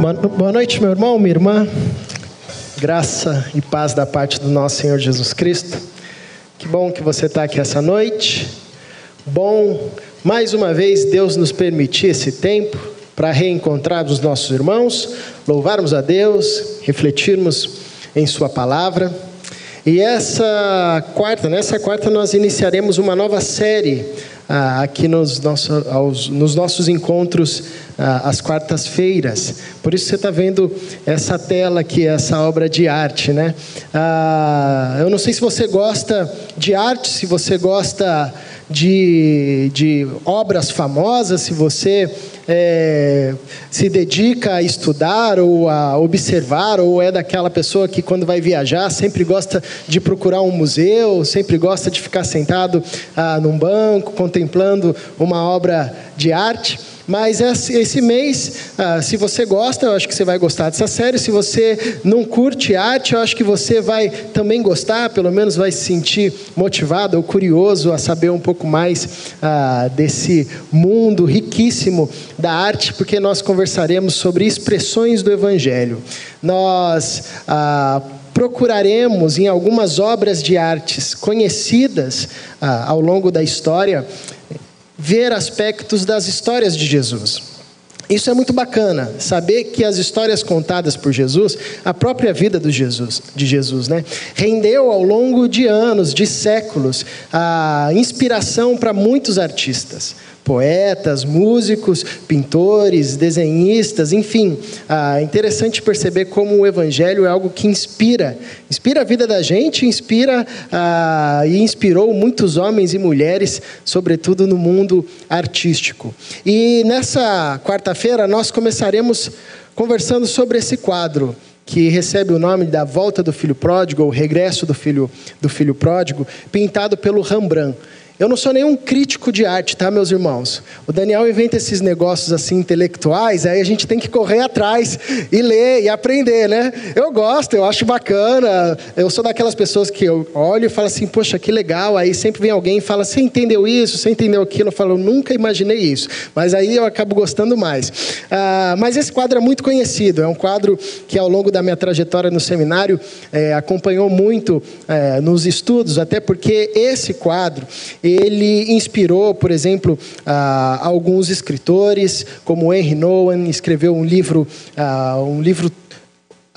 Boa noite, meu irmão, minha irmã. Graça e paz da parte do nosso Senhor Jesus Cristo. Que bom que você está aqui essa noite. Bom, mais uma vez, Deus nos permitir esse tempo para reencontrar os nossos irmãos, louvarmos a Deus, refletirmos em Sua palavra. E essa quarta, nessa quarta, nós iniciaremos uma nova série ah, aqui nos, nosso, aos, nos nossos encontros ah, às quartas-feiras. Por isso você está vendo essa tela aqui, essa obra de arte, né? Ah, eu não sei se você gosta de arte, se você gosta de, de obras famosas, se você é, se dedica a estudar ou a observar, ou é daquela pessoa que, quando vai viajar, sempre gosta de procurar um museu, sempre gosta de ficar sentado ah, num banco, contemplando uma obra de arte. Mas esse mês, ah, se você gosta, eu acho que você vai gostar dessa série. Se você não curte arte, eu acho que você vai também gostar, pelo menos vai se sentir motivado ou curioso a saber um pouco mais ah, desse mundo riquíssimo da arte, porque nós conversaremos sobre expressões do Evangelho. Nós. Ah, procuraremos em algumas obras de artes conhecidas ao longo da história ver aspectos das histórias de Jesus. Isso é muito bacana, saber que as histórias contadas por Jesus, a própria vida do Jesus, de Jesus, né, rendeu ao longo de anos, de séculos, a inspiração para muitos artistas poetas, músicos, pintores, desenhistas, enfim. É interessante perceber como o Evangelho é algo que inspira, inspira a vida da gente, inspira ah, e inspirou muitos homens e mulheres, sobretudo no mundo artístico. E nessa quarta-feira nós começaremos conversando sobre esse quadro que recebe o nome da Volta do Filho Pródigo, ou Regresso do Filho, do filho Pródigo, pintado pelo Rembrandt. Eu não sou nenhum crítico de arte, tá, meus irmãos? O Daniel inventa esses negócios assim intelectuais, aí a gente tem que correr atrás e ler e aprender, né? Eu gosto, eu acho bacana. Eu sou daquelas pessoas que eu olho e falo assim, poxa, que legal. Aí sempre vem alguém e fala, você entendeu isso, você entendeu aquilo? Eu falo, nunca imaginei isso. Mas aí eu acabo gostando mais. Ah, mas esse quadro é muito conhecido, é um quadro que ao longo da minha trajetória no seminário é, acompanhou muito é, nos estudos, até porque esse quadro ele inspirou, por exemplo, alguns escritores, como Henry Nowen, escreveu um livro, um livro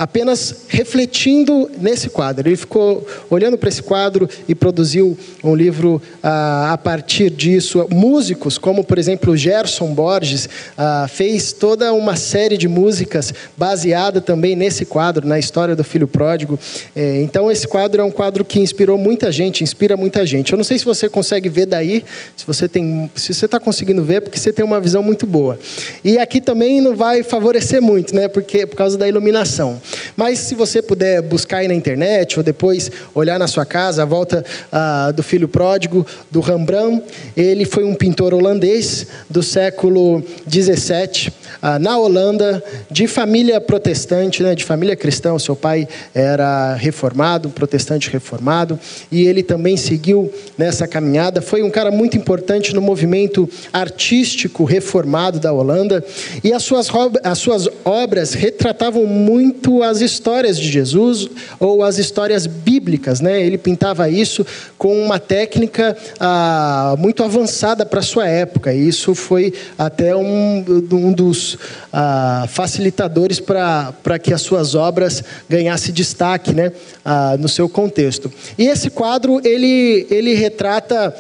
apenas refletindo nesse quadro. Ele ficou olhando para esse quadro e produziu um livro ah, a partir disso. Músicos, como por exemplo Gerson Borges, ah, fez toda uma série de músicas baseada também nesse quadro, na história do filho pródigo. É, então esse quadro é um quadro que inspirou muita gente, inspira muita gente. Eu não sei se você consegue ver daí, se você tem, se você está conseguindo ver, porque você tem uma visão muito boa. E aqui também não vai favorecer muito, né? Porque por causa da iluminação. Mas se você puder buscar aí na internet ou depois olhar na sua casa a volta ah, do filho pródigo do Rembrandt, ele foi um pintor holandês do século 17 ah, na Holanda, de família protestante, né, de família cristã. O seu pai era reformado, protestante reformado, e ele também seguiu nessa caminhada. Foi um cara muito importante no movimento artístico reformado da Holanda, e as suas, as suas obras retratavam muito as histórias de Jesus ou as histórias bíblicas. Né? Ele pintava isso com uma técnica ah, muito avançada para a sua época. E isso foi até um, um dos ah, facilitadores para que as suas obras ganhassem destaque né? Ah, no seu contexto. E esse quadro, ele, ele retrata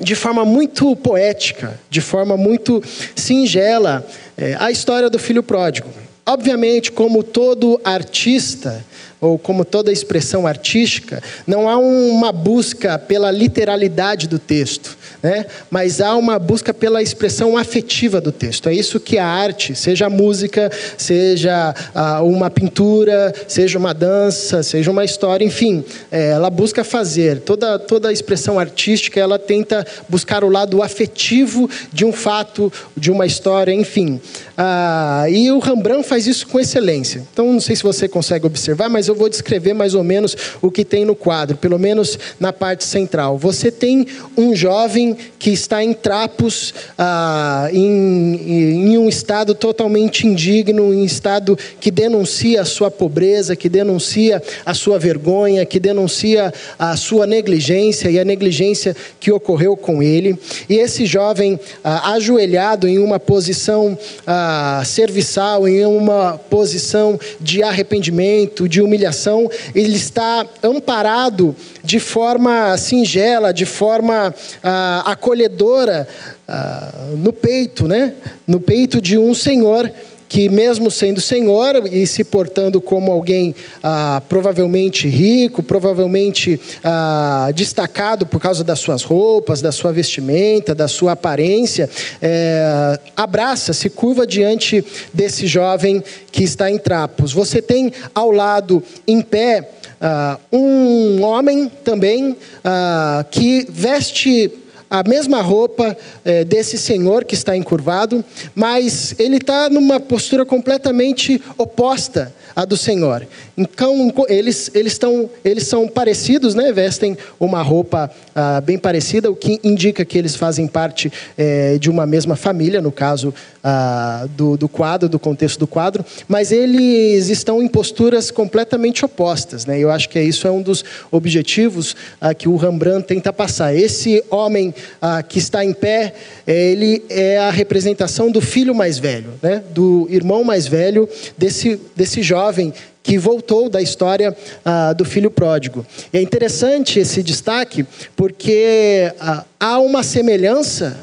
de forma muito poética, de forma muito singela, é, a história do filho pródigo. Obviamente, como todo artista, ou como toda expressão artística, não há uma busca pela literalidade do texto, né? mas há uma busca pela expressão afetiva do texto. É isso que a arte, seja a música, seja ah, uma pintura, seja uma dança, seja uma história, enfim, é, ela busca fazer. Toda, toda a expressão artística, ela tenta buscar o lado afetivo de um fato, de uma história, enfim. Ah, e o Rembrandt faz isso com excelência. Então, não sei se você consegue observar, mas eu vou descrever mais ou menos o que tem no quadro, pelo menos na parte central. Você tem um jovem que está em trapos, ah, em, em um estado totalmente indigno, em um estado que denuncia a sua pobreza, que denuncia a sua vergonha, que denuncia a sua negligência e a negligência que ocorreu com ele. E esse jovem, ah, ajoelhado em uma posição ah, serviçal, em uma posição de arrependimento, de humilhação, ele está amparado de forma singela, de forma ah, acolhedora ah, no peito, né? No peito de um Senhor que mesmo sendo senhor e se portando como alguém ah, provavelmente rico, provavelmente ah, destacado por causa das suas roupas, da sua vestimenta, da sua aparência, é, abraça, se curva diante desse jovem que está em trapos. Você tem ao lado, em pé, ah, um homem também ah, que veste a mesma roupa é, desse senhor que está encurvado, mas ele está numa postura completamente oposta à do Senhor. Então, eles, eles, estão, eles são parecidos, né? vestem uma roupa ah, bem parecida, o que indica que eles fazem parte é, de uma mesma família, no caso ah, do, do quadro, do contexto do quadro, mas eles estão em posturas completamente opostas. Né? Eu acho que isso é um dos objetivos ah, que o Rembrandt tenta passar. Esse homem ah, que está em pé, ele é a representação do filho mais velho, né? do irmão mais velho desse, desse jovem que voltou da história ah, do filho pródigo. E é interessante esse destaque porque ah, há uma semelhança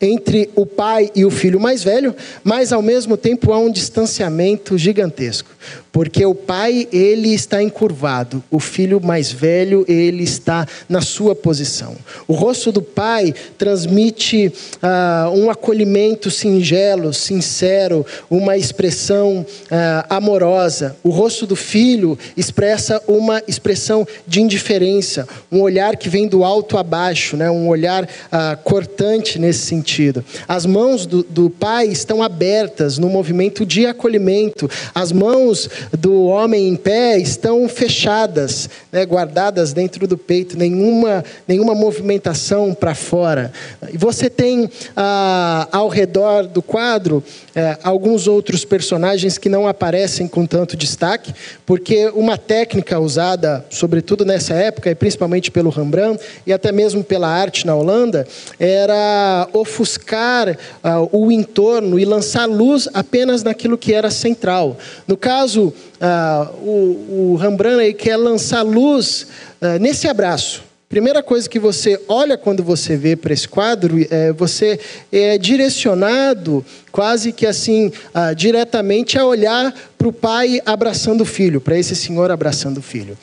entre o pai e o filho mais velho, mas ao mesmo tempo há um distanciamento gigantesco, porque o pai ele está encurvado, o filho mais velho ele está na sua posição. O rosto do pai transmite ah, um acolhimento singelo, sincero, uma expressão ah, amorosa. O rosto do filho expressa uma expressão de indiferença, um olhar que vem do alto a baixo, né? um olhar ah, cortante nesse sentido. As mãos do, do pai estão abertas no movimento de acolhimento, as mãos do homem em pé estão fechadas, né, guardadas dentro do peito, nenhuma, nenhuma movimentação para fora. E você tem ah, ao redor do quadro eh, alguns outros personagens que não aparecem com tanto destaque, porque uma técnica usada, sobretudo nessa época, e principalmente pelo Rembrandt e até mesmo pela arte na Holanda, era ofuscar uh, o entorno e lançar luz apenas naquilo que era central. No caso, uh, o, o, Rembrandt quer lançar luz uh, nesse abraço. Primeira coisa que você olha quando você vê para esse quadro, é, você é direcionado quase que assim, ah, diretamente a olhar para o pai abraçando o filho, para esse senhor abraçando o filho.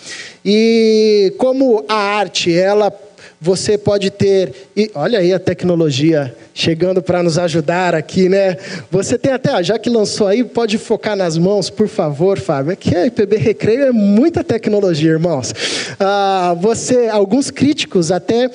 E como a arte, ela você pode ter, e olha aí a tecnologia chegando para nos ajudar aqui, né? Você tem até, já que lançou aí, pode focar nas mãos, por favor, Fábio. É IPB Recreio é muita tecnologia, irmãos. Ah, você, alguns críticos até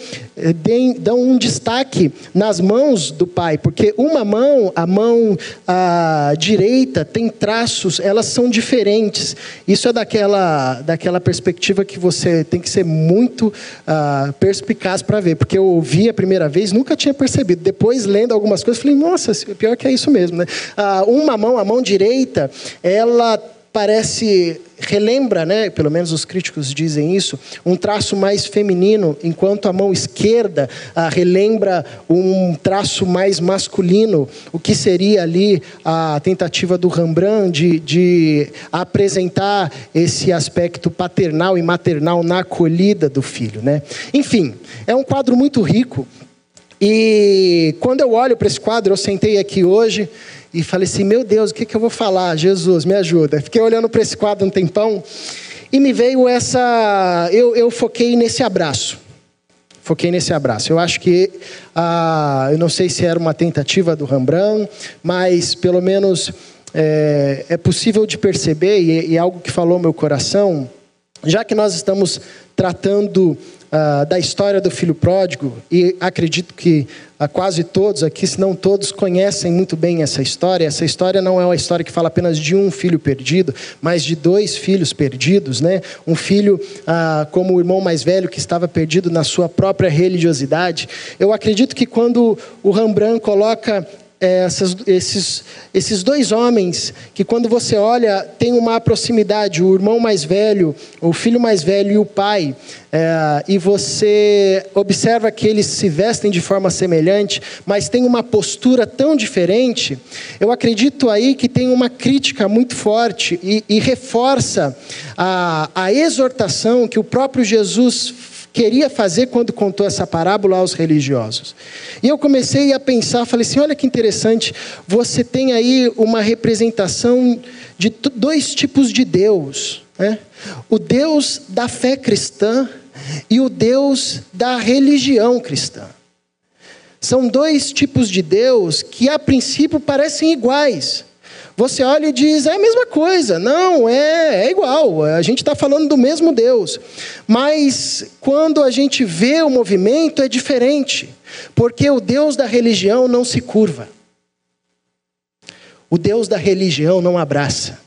dão um destaque nas mãos do pai, porque uma mão, a mão a direita, tem traços, elas são diferentes. Isso é daquela, daquela perspectiva que você tem que ser muito ah, perspicaz para ver, porque eu ouvi a primeira vez, nunca tinha percebido. Depois depois, lendo algumas coisas, falei, nossa, pior que é isso mesmo. Né? Ah, uma mão, a mão direita, ela parece relembra, né, pelo menos os críticos dizem isso, um traço mais feminino, enquanto a mão esquerda ah, relembra um traço mais masculino, o que seria ali a tentativa do Rembrandt de, de apresentar esse aspecto paternal e maternal na acolhida do filho, né? Enfim, é um quadro muito rico e quando eu olho para esse quadro, eu sentei aqui hoje e falei assim: meu Deus, o que, que eu vou falar? Jesus, me ajuda. Fiquei olhando para esse quadro um tempão e me veio essa. Eu, eu foquei nesse abraço. Foquei nesse abraço. Eu acho que, ah, eu não sei se era uma tentativa do Rembrandt, mas pelo menos é, é possível de perceber, e, e algo que falou meu coração, já que nós estamos tratando uh, da história do filho pródigo, e acredito que uh, quase todos aqui, se não todos, conhecem muito bem essa história. Essa história não é uma história que fala apenas de um filho perdido, mas de dois filhos perdidos. Né? Um filho, uh, como o irmão mais velho, que estava perdido na sua própria religiosidade. Eu acredito que quando o Rembrandt coloca essas, esses, esses dois homens que, quando você olha, tem uma proximidade, o irmão mais velho, o filho mais velho e o pai, é, e você observa que eles se vestem de forma semelhante, mas tem uma postura tão diferente, eu acredito aí que tem uma crítica muito forte e, e reforça a, a exortação que o próprio Jesus queria fazer quando contou essa parábola aos religiosos. E eu comecei a pensar, falei assim: olha que interessante, você tem aí uma representação de dois tipos de Deus, né? o Deus da fé cristã e o Deus da religião cristã. São dois tipos de Deus que a princípio parecem iguais. Você olha e diz, é a mesma coisa. Não, é, é igual. A gente está falando do mesmo Deus. Mas quando a gente vê o movimento, é diferente. Porque o Deus da religião não se curva. O Deus da religião não abraça.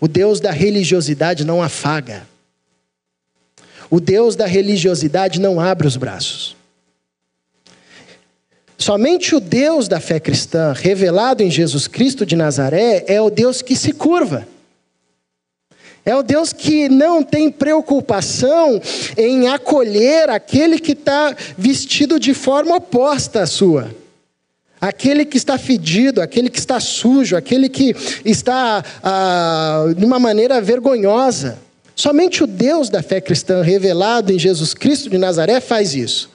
O Deus da religiosidade não afaga. O Deus da religiosidade não abre os braços. Somente o Deus da fé cristã, revelado em Jesus Cristo de Nazaré, é o Deus que se curva. É o Deus que não tem preocupação em acolher aquele que está vestido de forma oposta à sua. Aquele que está fedido, aquele que está sujo, aquele que está ah, de uma maneira vergonhosa. Somente o Deus da fé cristã, revelado em Jesus Cristo de Nazaré, faz isso.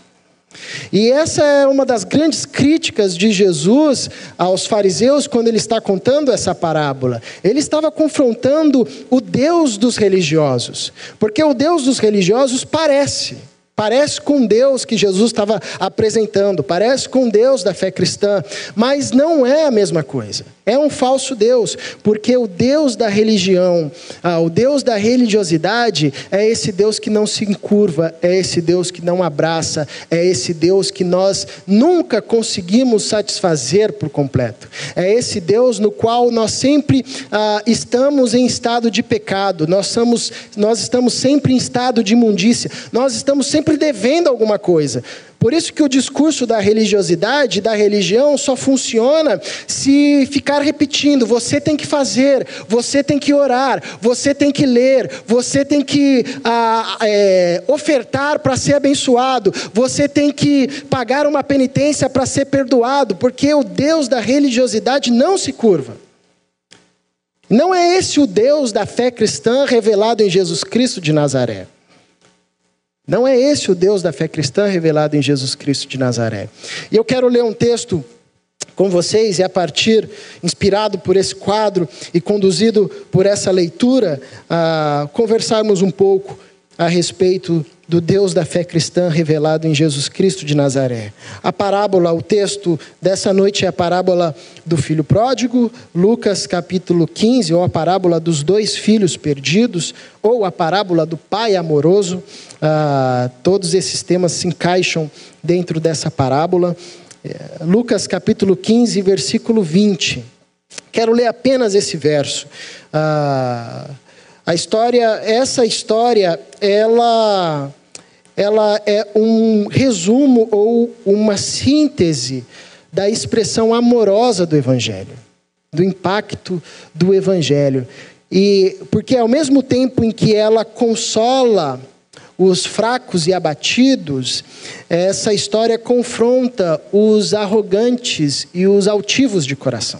E essa é uma das grandes críticas de Jesus aos fariseus quando ele está contando essa parábola. Ele estava confrontando o Deus dos religiosos, porque o Deus dos religiosos parece Parece com Deus que Jesus estava apresentando, parece com Deus da fé cristã, mas não é a mesma coisa. É um falso Deus, porque o Deus da religião, ah, o Deus da religiosidade, é esse Deus que não se encurva, é esse Deus que não abraça, é esse Deus que nós nunca conseguimos satisfazer por completo. É esse Deus no qual nós sempre ah, estamos em estado de pecado, nós, somos, nós estamos sempre em estado de imundícia, nós estamos sempre sempre devendo alguma coisa. Por isso que o discurso da religiosidade, da religião, só funciona se ficar repetindo: você tem que fazer, você tem que orar, você tem que ler, você tem que ah, é, ofertar para ser abençoado, você tem que pagar uma penitência para ser perdoado, porque o Deus da religiosidade não se curva. Não é esse o Deus da fé cristã revelado em Jesus Cristo de Nazaré. Não é esse o Deus da fé cristã revelado em Jesus Cristo de Nazaré. E eu quero ler um texto com vocês e a partir, inspirado por esse quadro e conduzido por essa leitura, a conversarmos um pouco a respeito do Deus da fé cristã revelado em Jesus Cristo de Nazaré. A parábola, o texto dessa noite é a parábola do filho pródigo, Lucas capítulo 15, ou a parábola dos dois filhos perdidos, ou a parábola do pai amoroso. Ah, todos esses temas se encaixam dentro dessa parábola. É, Lucas capítulo 15, versículo 20. Quero ler apenas esse verso. Ah, a história, essa história, ela, ela é um resumo ou uma síntese da expressão amorosa do Evangelho, do impacto do Evangelho. E porque ao mesmo tempo em que ela consola os fracos e abatidos, essa história confronta os arrogantes e os altivos de coração.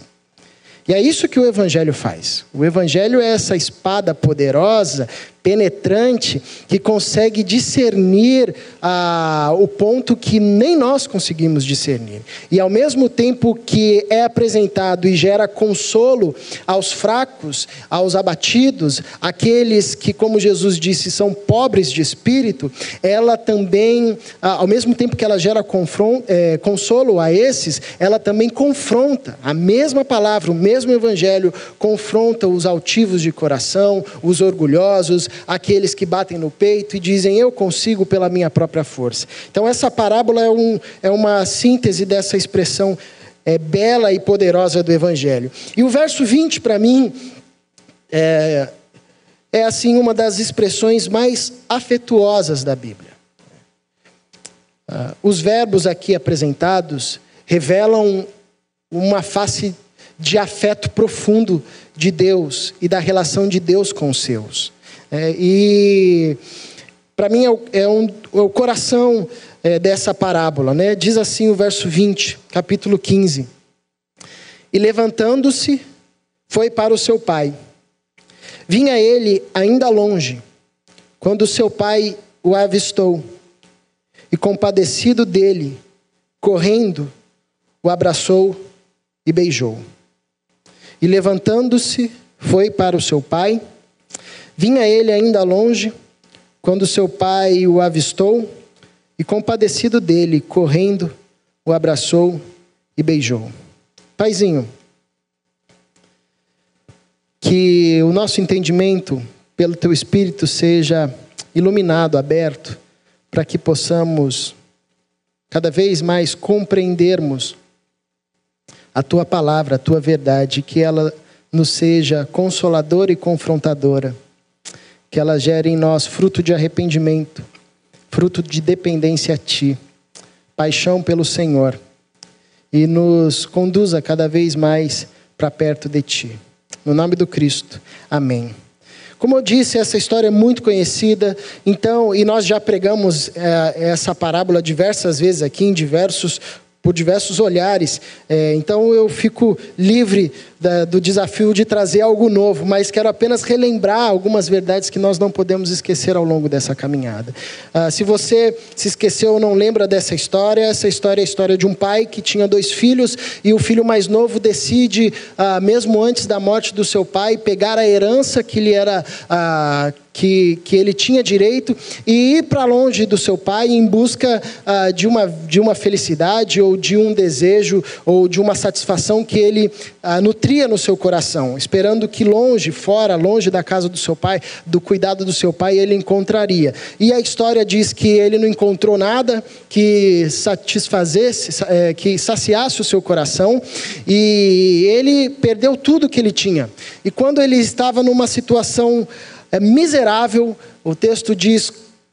E é isso que o Evangelho faz. O Evangelho é essa espada poderosa penetrante que consegue discernir ah, o ponto que nem nós conseguimos discernir. E ao mesmo tempo que é apresentado e gera consolo aos fracos, aos abatidos, aqueles que, como Jesus disse, são pobres de espírito, ela também, ah, ao mesmo tempo que ela gera é, consolo a esses, ela também confronta. A mesma palavra, o mesmo evangelho confronta os altivos de coração, os orgulhosos, aqueles que batem no peito e dizem, eu consigo pela minha própria força. Então, essa parábola é, um, é uma síntese dessa expressão é, bela e poderosa do Evangelho. E o verso 20, para mim, é, é assim uma das expressões mais afetuosas da Bíblia. Uh, os verbos aqui apresentados revelam uma face de afeto profundo de Deus e da relação de Deus com os seus. É, e para mim é o, é, um, é o coração é, dessa parábola. Né? Diz assim o verso 20, capítulo 15: E levantando-se, foi para o seu pai. Vinha ele ainda longe, quando seu pai o avistou, e compadecido dele, correndo, o abraçou e beijou. E levantando-se, foi para o seu pai. Vinha ele ainda longe, quando seu pai o avistou, e compadecido dele, correndo, o abraçou e beijou. Paizinho, que o nosso entendimento pelo teu espírito seja iluminado, aberto, para que possamos cada vez mais compreendermos a tua palavra, a tua verdade, que ela nos seja consoladora e confrontadora, que ela gere em nós fruto de arrependimento, fruto de dependência a ti, paixão pelo Senhor, e nos conduza cada vez mais para perto de ti. No nome do Cristo. Amém. Como eu disse, essa história é muito conhecida, então, e nós já pregamos é, essa parábola diversas vezes aqui, em diversos por diversos olhares. É, então eu fico livre da, do desafio de trazer algo novo, mas quero apenas relembrar algumas verdades que nós não podemos esquecer ao longo dessa caminhada. Ah, se você se esqueceu ou não lembra dessa história, essa história é a história de um pai que tinha dois filhos e o filho mais novo decide, ah, mesmo antes da morte do seu pai, pegar a herança que lhe era ah, que, que ele tinha direito e ir para longe do seu pai em busca ah, de, uma, de uma felicidade ou de um desejo ou de uma satisfação que ele ah, nutria no seu coração, esperando que longe, fora, longe da casa do seu pai, do cuidado do seu pai, ele encontraria. E a história diz que ele não encontrou nada que satisfazesse, é, que saciasse o seu coração e ele perdeu tudo que ele tinha. E quando ele estava numa situação é miserável, o texto diz,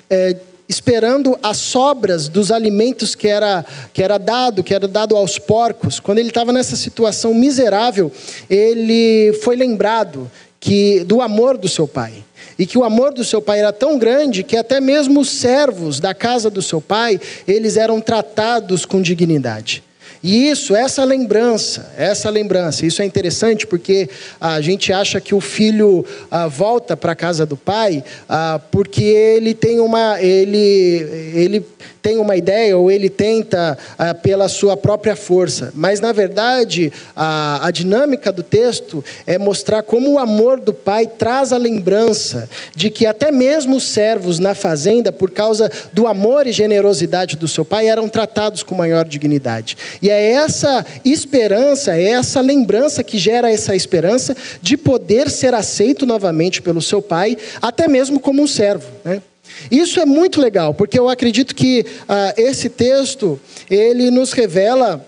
é, esperando as sobras dos alimentos que era, que era dado, que era dado aos porcos. Quando ele estava nessa situação miserável, ele foi lembrado que do amor do seu pai. E que o amor do seu pai era tão grande que até mesmo os servos da casa do seu pai, eles eram tratados com dignidade. E isso, essa lembrança, essa lembrança, isso é interessante porque a gente acha que o filho ah, volta para a casa do pai ah, porque ele tem uma, ele, ele tem uma ideia ou ele tenta ah, pela sua própria força. Mas, na verdade, a, a dinâmica do texto é mostrar como o amor do pai traz a lembrança de que até mesmo os servos na fazenda, por causa do amor e generosidade do seu pai, eram tratados com maior dignidade. E é essa esperança, é essa lembrança que gera essa esperança de poder ser aceito novamente pelo seu pai, até mesmo como um servo. Né? Isso é muito legal, porque eu acredito que ah, esse texto ele nos revela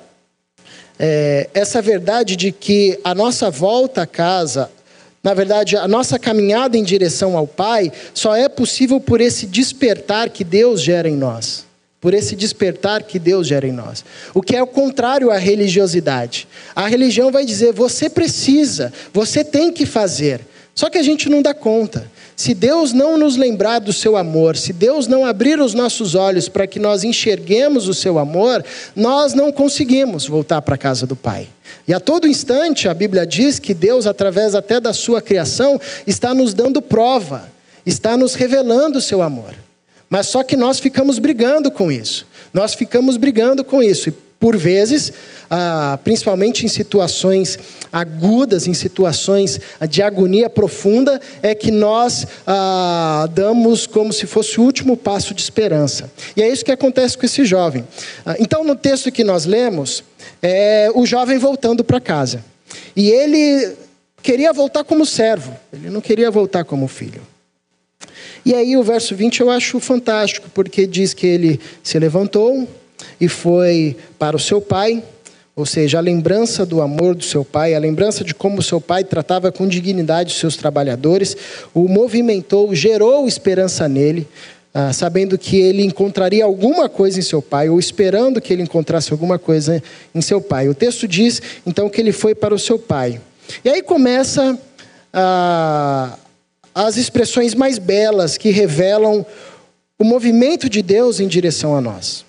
é, essa verdade de que a nossa volta a casa, na verdade, a nossa caminhada em direção ao Pai, só é possível por esse despertar que Deus gera em nós. Por esse despertar que Deus gera em nós. O que é o contrário à religiosidade. A religião vai dizer: você precisa, você tem que fazer. Só que a gente não dá conta. Se Deus não nos lembrar do seu amor, se Deus não abrir os nossos olhos para que nós enxerguemos o seu amor, nós não conseguimos voltar para a casa do Pai. E a todo instante a Bíblia diz que Deus, através até da sua criação, está nos dando prova, está nos revelando o seu amor. Mas só que nós ficamos brigando com isso. Nós ficamos brigando com isso. Por vezes, ah, principalmente em situações agudas, em situações de agonia profunda, é que nós ah, damos como se fosse o último passo de esperança. E é isso que acontece com esse jovem. Ah, então, no texto que nós lemos, é o jovem voltando para casa. E ele queria voltar como servo, ele não queria voltar como filho. E aí o verso 20 eu acho fantástico, porque diz que ele se levantou e foi para o seu pai, ou seja, a lembrança do amor do seu pai, a lembrança de como seu pai tratava com dignidade os seus trabalhadores, o movimentou, gerou esperança nele, ah, sabendo que ele encontraria alguma coisa em seu pai, ou esperando que ele encontrasse alguma coisa em seu pai. O texto diz, então, que ele foi para o seu pai. E aí começa ah, as expressões mais belas que revelam o movimento de Deus em direção a nós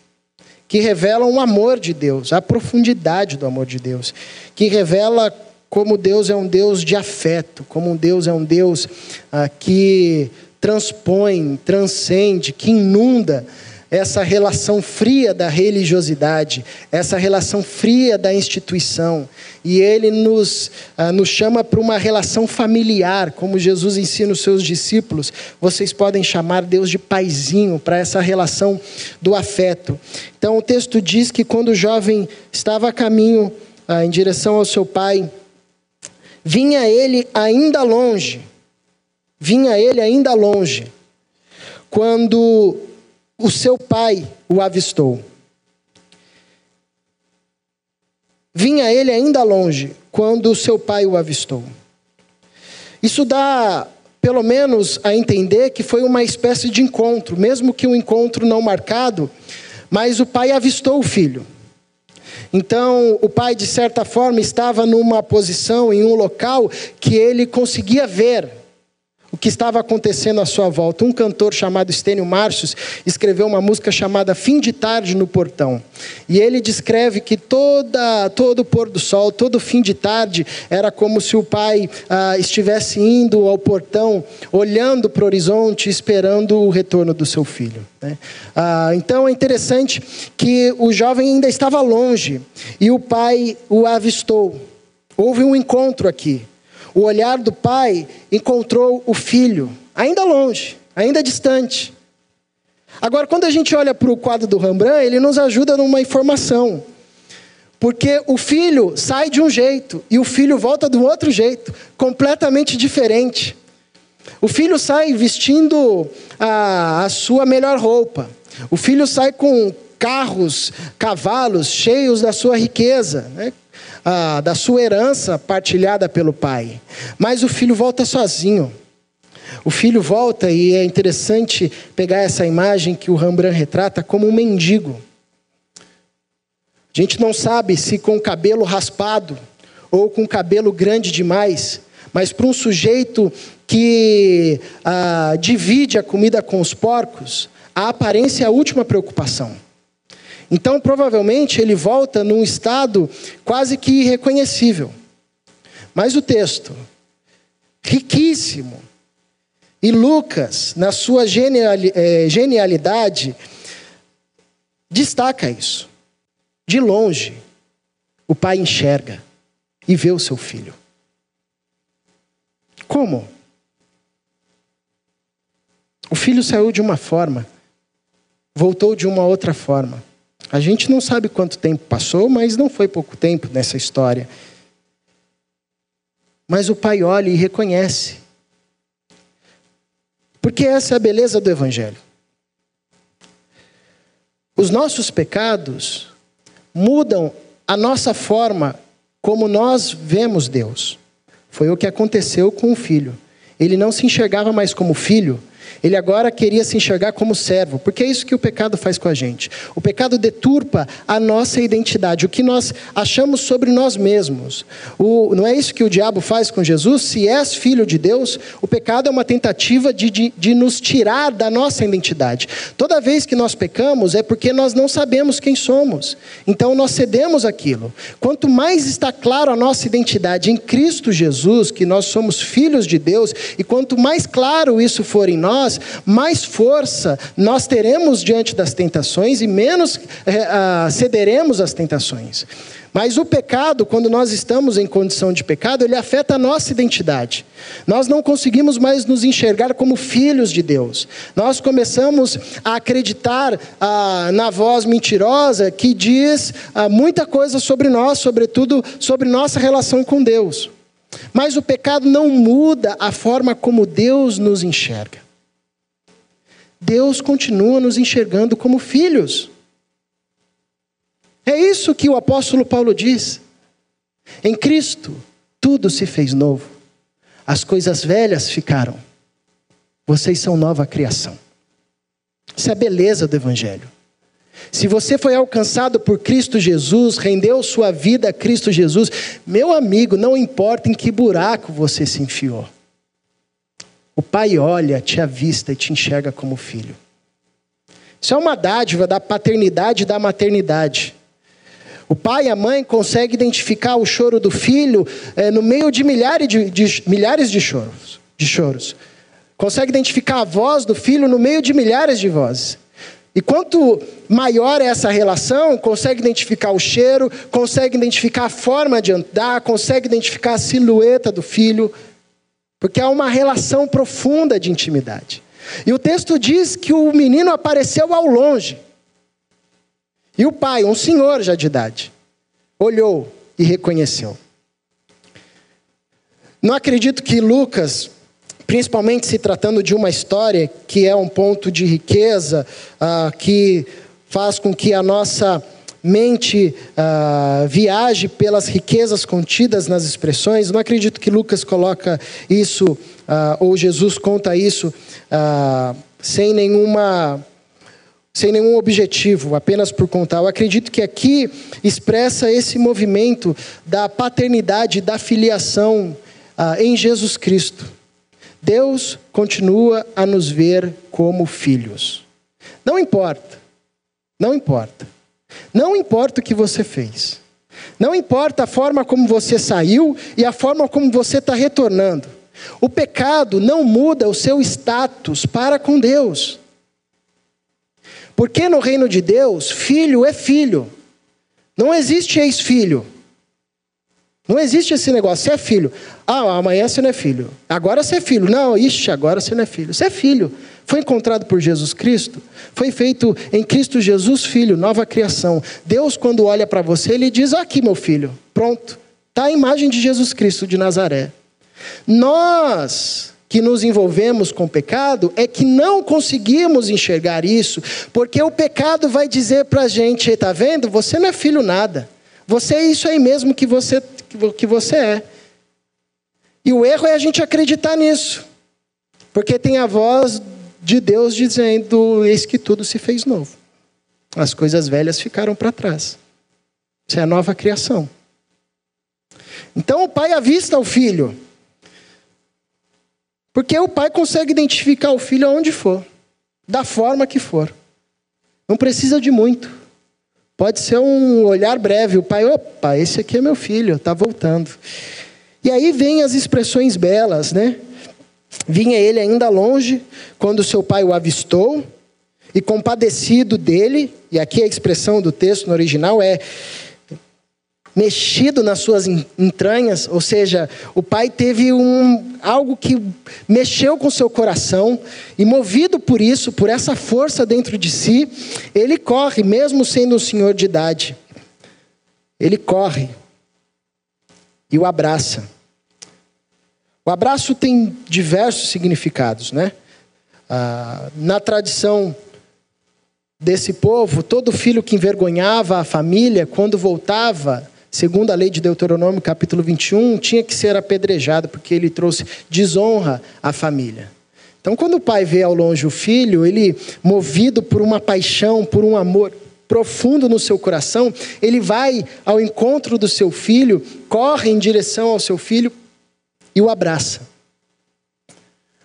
que revelam o amor de Deus, a profundidade do amor de Deus, que revela como Deus é um Deus de afeto, como Deus é um Deus ah, que transpõe, transcende, que inunda essa relação fria da religiosidade, essa relação fria da instituição. E ele nos, ah, nos chama para uma relação familiar, como Jesus ensina os seus discípulos. Vocês podem chamar Deus de paizinho, para essa relação do afeto. Então o texto diz que quando o jovem estava a caminho ah, em direção ao seu pai, vinha ele ainda longe, vinha ele ainda longe, quando o seu pai o avistou. Vinha ele ainda longe quando o seu pai o avistou. Isso dá, pelo menos, a entender que foi uma espécie de encontro, mesmo que um encontro não marcado, mas o pai avistou o filho. Então, o pai, de certa forma, estava numa posição, em um local, que ele conseguia ver o que estava acontecendo à sua volta. Um cantor chamado Estênio Marcius escreveu uma música chamada Fim de Tarde no Portão. E ele descreve que toda, todo pôr do sol, todo fim de tarde, era como se o pai ah, estivesse indo ao portão, olhando para o horizonte, esperando o retorno do seu filho. Né? Ah, então é interessante que o jovem ainda estava longe e o pai o avistou. Houve um encontro aqui. O olhar do pai encontrou o filho, ainda longe, ainda distante. Agora, quando a gente olha para o quadro do Rembrandt, ele nos ajuda numa informação. Porque o filho sai de um jeito e o filho volta do outro jeito, completamente diferente. O filho sai vestindo a, a sua melhor roupa. O filho sai com carros, cavalos cheios da sua riqueza. Né? Ah, da sua herança partilhada pelo pai. Mas o filho volta sozinho. O filho volta e é interessante pegar essa imagem que o Rembrandt retrata como um mendigo. A gente não sabe se com cabelo raspado ou com cabelo grande demais, mas para um sujeito que ah, divide a comida com os porcos, a aparência é a última preocupação. Então, provavelmente, ele volta num estado quase que irreconhecível. Mas o texto, riquíssimo, e Lucas, na sua eh, genialidade, destaca isso. De longe, o pai enxerga e vê o seu filho. Como? O filho saiu de uma forma, voltou de uma outra forma. A gente não sabe quanto tempo passou, mas não foi pouco tempo nessa história. Mas o pai olha e reconhece. Porque essa é a beleza do Evangelho. Os nossos pecados mudam a nossa forma como nós vemos Deus. Foi o que aconteceu com o filho. Ele não se enxergava mais como filho, ele agora queria se enxergar como servo, porque é isso que o pecado faz com a gente. O pecado deturpa a nossa identidade, o que nós achamos sobre nós mesmos. O, não é isso que o diabo faz com Jesus? Se és filho de Deus, o pecado é uma tentativa de, de, de nos tirar da nossa identidade. Toda vez que nós pecamos é porque nós não sabemos quem somos. Então nós cedemos aquilo. Quanto mais está claro a nossa identidade em Cristo Jesus, que nós somos filhos de Deus, e quanto mais claro isso for em nós, nós, mais força nós teremos diante das tentações e menos é, cederemos às tentações. Mas o pecado, quando nós estamos em condição de pecado, ele afeta a nossa identidade. Nós não conseguimos mais nos enxergar como filhos de Deus. Nós começamos a acreditar ah, na voz mentirosa que diz ah, muita coisa sobre nós, sobretudo sobre nossa relação com Deus. Mas o pecado não muda a forma como Deus nos enxerga. Deus continua nos enxergando como filhos. É isso que o apóstolo Paulo diz. Em Cristo, tudo se fez novo. As coisas velhas ficaram. Vocês são nova criação. Isso é a beleza do Evangelho. Se você foi alcançado por Cristo Jesus, rendeu sua vida a Cristo Jesus, meu amigo, não importa em que buraco você se enfiou. O Pai olha, te avista e te enxerga como filho. Isso é uma dádiva da paternidade e da maternidade. O pai e a mãe conseguem identificar o choro do filho é, no meio de milhares de, de, milhares de choros, de choros. Consegue identificar a voz do filho no meio de milhares de vozes. E quanto maior é essa relação, consegue identificar o cheiro, consegue identificar a forma de andar, consegue identificar a silhueta do filho, porque há uma relação profunda de intimidade. E o texto diz que o menino apareceu ao longe. E o pai, um senhor já de idade, olhou e reconheceu. Não acredito que Lucas, principalmente se tratando de uma história que é um ponto de riqueza, uh, que faz com que a nossa mente uh, viaje pelas riquezas contidas nas expressões. Não acredito que Lucas coloca isso, uh, ou Jesus conta isso, sem nenhuma sem nenhum objetivo, apenas por contar. Eu acredito que aqui expressa esse movimento da paternidade, da filiação ah, em Jesus Cristo. Deus continua a nos ver como filhos. Não importa, não importa. Não importa o que você fez. Não importa a forma como você saiu e a forma como você está retornando. O pecado não muda o seu status para com Deus. Porque no reino de Deus, filho é filho. Não existe ex-filho. Não existe esse negócio. Você é filho. Ah, amanhã você não é filho. Agora você é filho. Não, ixi, agora você não é filho. Você é filho. Foi encontrado por Jesus Cristo. Foi feito em Cristo Jesus, filho, nova criação. Deus, quando olha para você, ele diz: Aqui, meu filho. Pronto. Está a imagem de Jesus Cristo de Nazaré. Nós que nos envolvemos com o pecado é que não conseguimos enxergar isso, porque o pecado vai dizer para a gente: está vendo? Você não é filho nada. Você é isso aí mesmo que você, que você é. E o erro é a gente acreditar nisso, porque tem a voz de Deus dizendo: Eis que tudo se fez novo. As coisas velhas ficaram para trás. Isso é a nova criação. Então o pai avista o filho. Porque o pai consegue identificar o filho aonde for, da forma que for. Não precisa de muito. Pode ser um olhar breve. O pai, opa, esse aqui é meu filho, está voltando. E aí vem as expressões belas, né? Vinha ele ainda longe, quando seu pai o avistou, e compadecido dele, e aqui a expressão do texto no original é mexido nas suas entranhas, ou seja, o pai teve um algo que mexeu com seu coração e movido por isso, por essa força dentro de si, ele corre, mesmo sendo um senhor de idade. Ele corre e o abraça. O abraço tem diversos significados, né? Ah, na tradição desse povo, todo filho que envergonhava a família, quando voltava, segundo a lei de Deuteronômio, capítulo 21, tinha que ser apedrejado porque ele trouxe desonra à família. Então, quando o pai vê ao longe o filho, ele, movido por uma paixão, por um amor profundo no seu coração, ele vai ao encontro do seu filho, corre em direção ao seu filho e o abraça,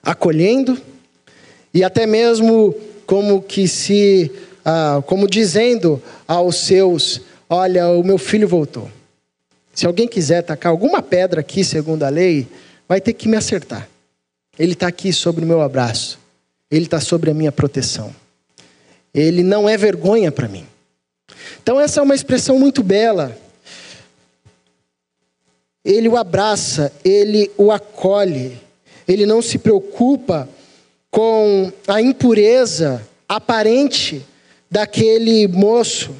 acolhendo e até mesmo como que se, ah, como dizendo aos seus Olha, o meu filho voltou. Se alguém quiser tacar alguma pedra aqui, segundo a lei, vai ter que me acertar. Ele está aqui sobre o meu abraço. Ele está sobre a minha proteção. Ele não é vergonha para mim. Então, essa é uma expressão muito bela. Ele o abraça, ele o acolhe, ele não se preocupa com a impureza aparente daquele moço.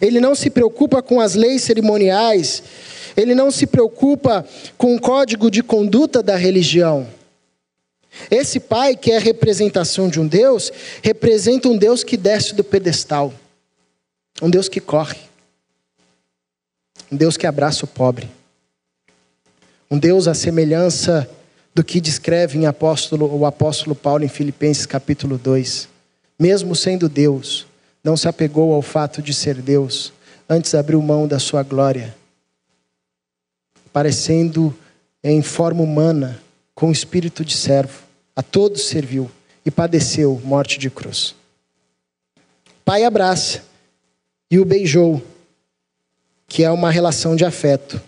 Ele não se preocupa com as leis cerimoniais, ele não se preocupa com o código de conduta da religião. Esse pai, que é a representação de um Deus, representa um Deus que desce do pedestal, um Deus que corre, um Deus que abraça o pobre, um Deus à semelhança do que descreve em apóstolo, o apóstolo Paulo em Filipenses capítulo 2. Mesmo sendo Deus, não se apegou ao fato de ser Deus, antes abriu mão da sua glória, parecendo em forma humana, com espírito de servo a todos serviu e padeceu morte de cruz. Pai abraça e o beijou, que é uma relação de afeto.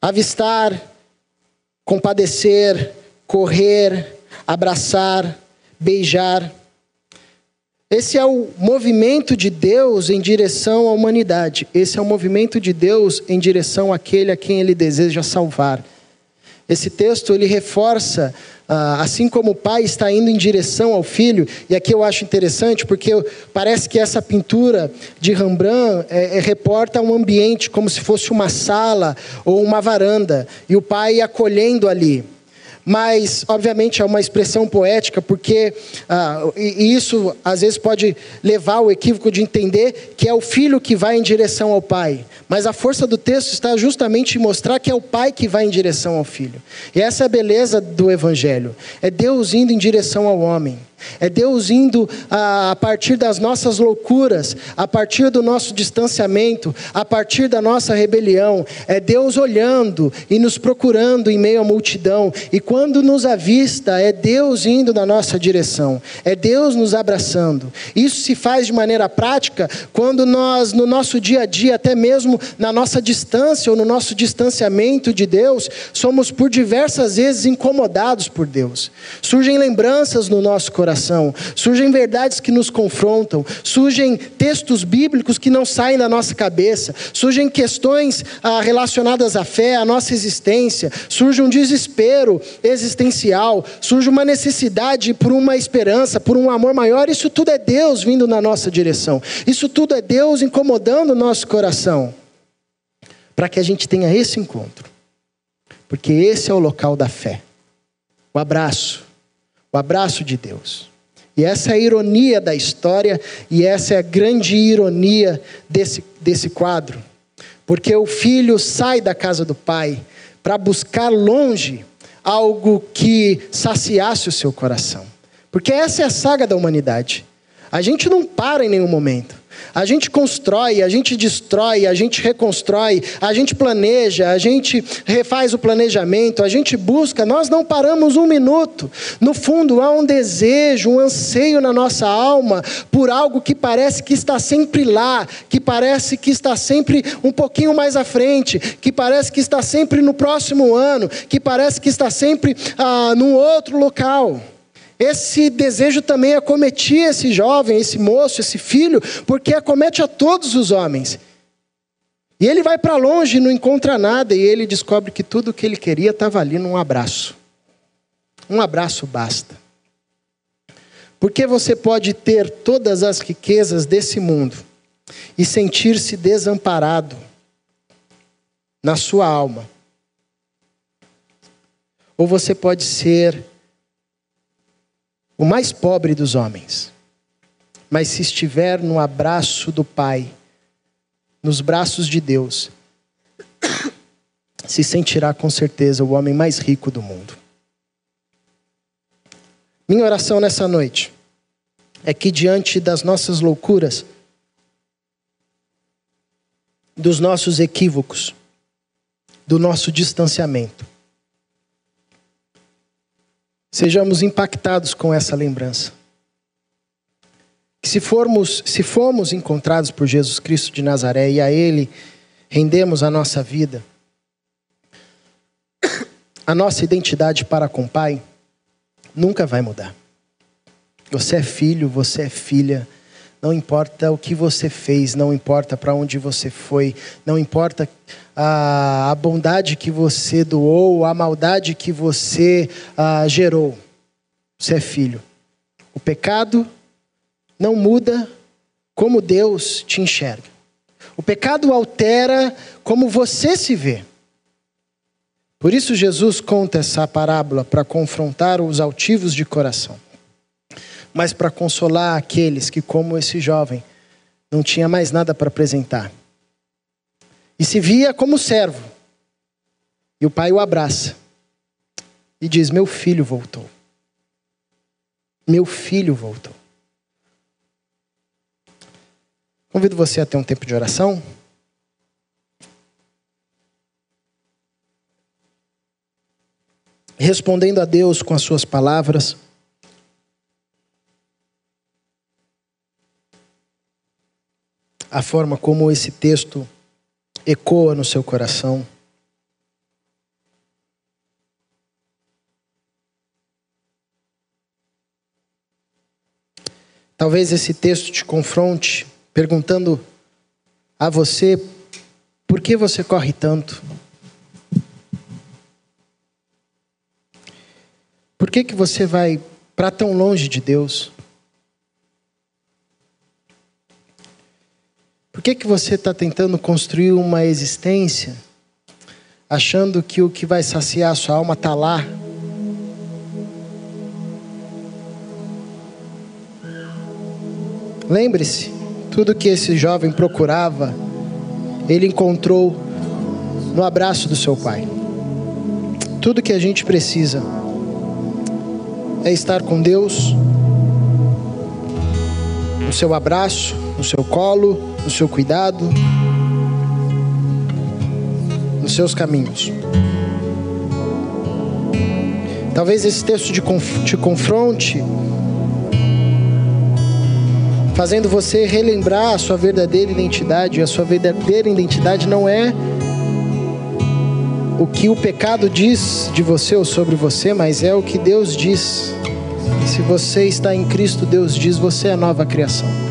Avistar, compadecer, correr, abraçar, beijar. Esse é o movimento de Deus em direção à humanidade. Esse é o movimento de Deus em direção àquele a quem ele deseja salvar. Esse texto ele reforça, ah, assim como o pai está indo em direção ao filho, e aqui eu acho interessante porque parece que essa pintura de Rembrandt é, é, reporta um ambiente como se fosse uma sala ou uma varanda, e o pai acolhendo ali mas obviamente é uma expressão poética, porque ah, e isso às vezes pode levar ao equívoco de entender que é o filho que vai em direção ao pai. Mas a força do texto está justamente em mostrar que é o pai que vai em direção ao filho. E essa é a beleza do evangelho. É Deus indo em direção ao homem. É Deus indo a, a, partir das nossas loucuras, a partir do nosso distanciamento, a partir da nossa rebelião. É Deus olhando e nos procurando em meio à multidão. E quando nos avista, é Deus indo na nossa direção. É Deus nos abraçando. Isso se faz de maneira prática quando nós, no nosso dia a dia, até mesmo na nossa distância ou no nosso distanciamento de Deus, somos por diversas vezes incomodados por Deus. Surgem lembranças no nosso coração coração, surgem verdades que nos confrontam, surgem textos bíblicos que não saem da nossa cabeça, surgem questões ah, relacionadas à fé, à nossa existência, surge um desespero existencial, surge uma necessidade por uma esperança, por um amor maior. Isso tudo é Deus vindo na nossa direção, isso tudo é Deus incomodando o nosso coração, para que a gente tenha esse encontro, porque esse é o local da fé. O abraço, o abraço de Deus. E essa é a ironia da história, e essa é a grande ironia desse, desse quadro. Porque o filho sai da casa do pai para buscar longe algo que saciasse o seu coração. Porque essa é a saga da humanidade. A gente não para em nenhum momento. A gente constrói, a gente destrói, a gente reconstrói, a gente planeja, a gente refaz o planejamento, a gente busca, nós não paramos um minuto. No fundo, há um desejo, um anseio na nossa alma por algo que parece que está sempre lá, que parece que está sempre um pouquinho mais à frente, que parece que está sempre no próximo ano, que parece que está sempre ah, num outro local. Esse desejo também acometia esse jovem, esse moço, esse filho, porque acomete a todos os homens. E ele vai para longe não encontra nada, e ele descobre que tudo o que ele queria estava ali num abraço. Um abraço basta. Porque você pode ter todas as riquezas desse mundo e sentir-se desamparado na sua alma. Ou você pode ser o mais pobre dos homens. Mas se estiver no abraço do Pai, nos braços de Deus, se sentirá com certeza o homem mais rico do mundo. Minha oração nessa noite é que, diante das nossas loucuras, dos nossos equívocos, do nosso distanciamento, sejamos impactados com essa lembrança. Que se formos, se formos encontrados por Jesus Cristo de Nazaré e a Ele rendemos a nossa vida, a nossa identidade para com o Pai nunca vai mudar. Você é filho, você é filha não importa o que você fez, não importa para onde você foi, não importa a, a, bondade que você doou, a maldade que você a, gerou. Você é filho. O pecado não muda como Deus te enxerga. O pecado altera como você se vê. Por isso, Jesus conta essa parábola para confrontar os altivos de coração, mas para consolar aqueles que, como esse jovem, não tinha mais nada para apresentar. E se via como servo. E o pai o abraça e diz: Meu filho voltou. Meu filho voltou. Convido você a ter um tempo de oração. Respondendo a Deus com as suas palavras. A forma como esse texto ecoa no seu coração. Talvez esse texto te confronte, perguntando a você por que você corre tanto? Por que, que você vai para tão longe de Deus? Por que, que você está tentando construir uma existência achando que o que vai saciar a sua alma está lá? Lembre-se, tudo que esse jovem procurava, ele encontrou no abraço do seu pai. Tudo que a gente precisa é estar com Deus, no seu abraço, no seu colo, no seu cuidado, nos seus caminhos. Talvez esse texto te confronte fazendo você relembrar a sua verdadeira identidade. E a sua verdadeira identidade não é o que o pecado diz de você ou sobre você, mas é o que Deus diz. Se você está em Cristo, Deus diz: você é nova criação.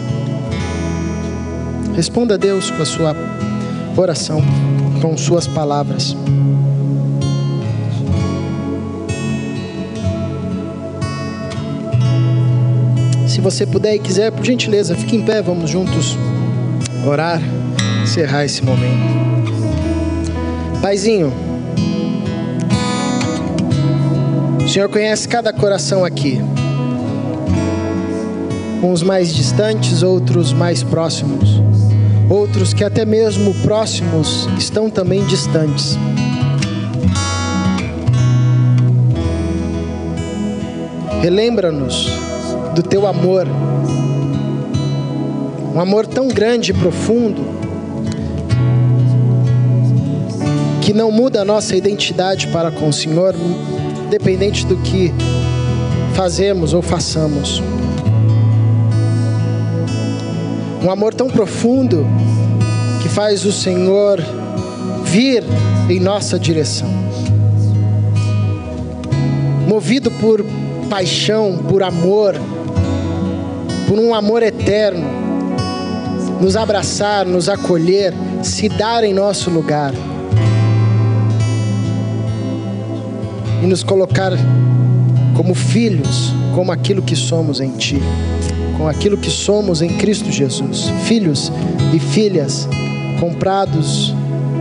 Responda a Deus com a sua oração, com suas palavras. Se você puder e quiser, por gentileza, fique em pé, vamos juntos orar, encerrar esse momento. Paizinho, o Senhor conhece cada coração aqui. Uns mais distantes, outros mais próximos. Outros que até mesmo próximos estão também distantes. Relembra-nos do teu amor. Um amor tão grande e profundo que não muda a nossa identidade para com o Senhor, dependente do que fazemos ou façamos. Um amor tão profundo que faz o Senhor vir em nossa direção. Movido por paixão, por amor, por um amor eterno, nos abraçar, nos acolher, se dar em nosso lugar e nos colocar como filhos, como aquilo que somos em Ti, com aquilo que somos em Cristo Jesus, filhos e filhas comprados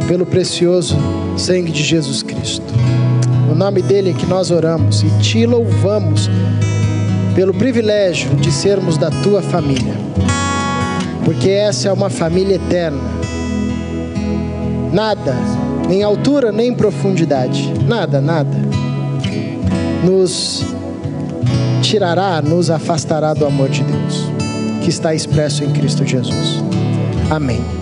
pelo precioso sangue de Jesus Cristo. No nome dele é que nós oramos e te louvamos pelo privilégio de sermos da tua família, porque essa é uma família eterna. Nada, nem altura nem profundidade, nada, nada, nos tirará, nos afastará do amor de Deus, que está expresso em Cristo Jesus. Amém.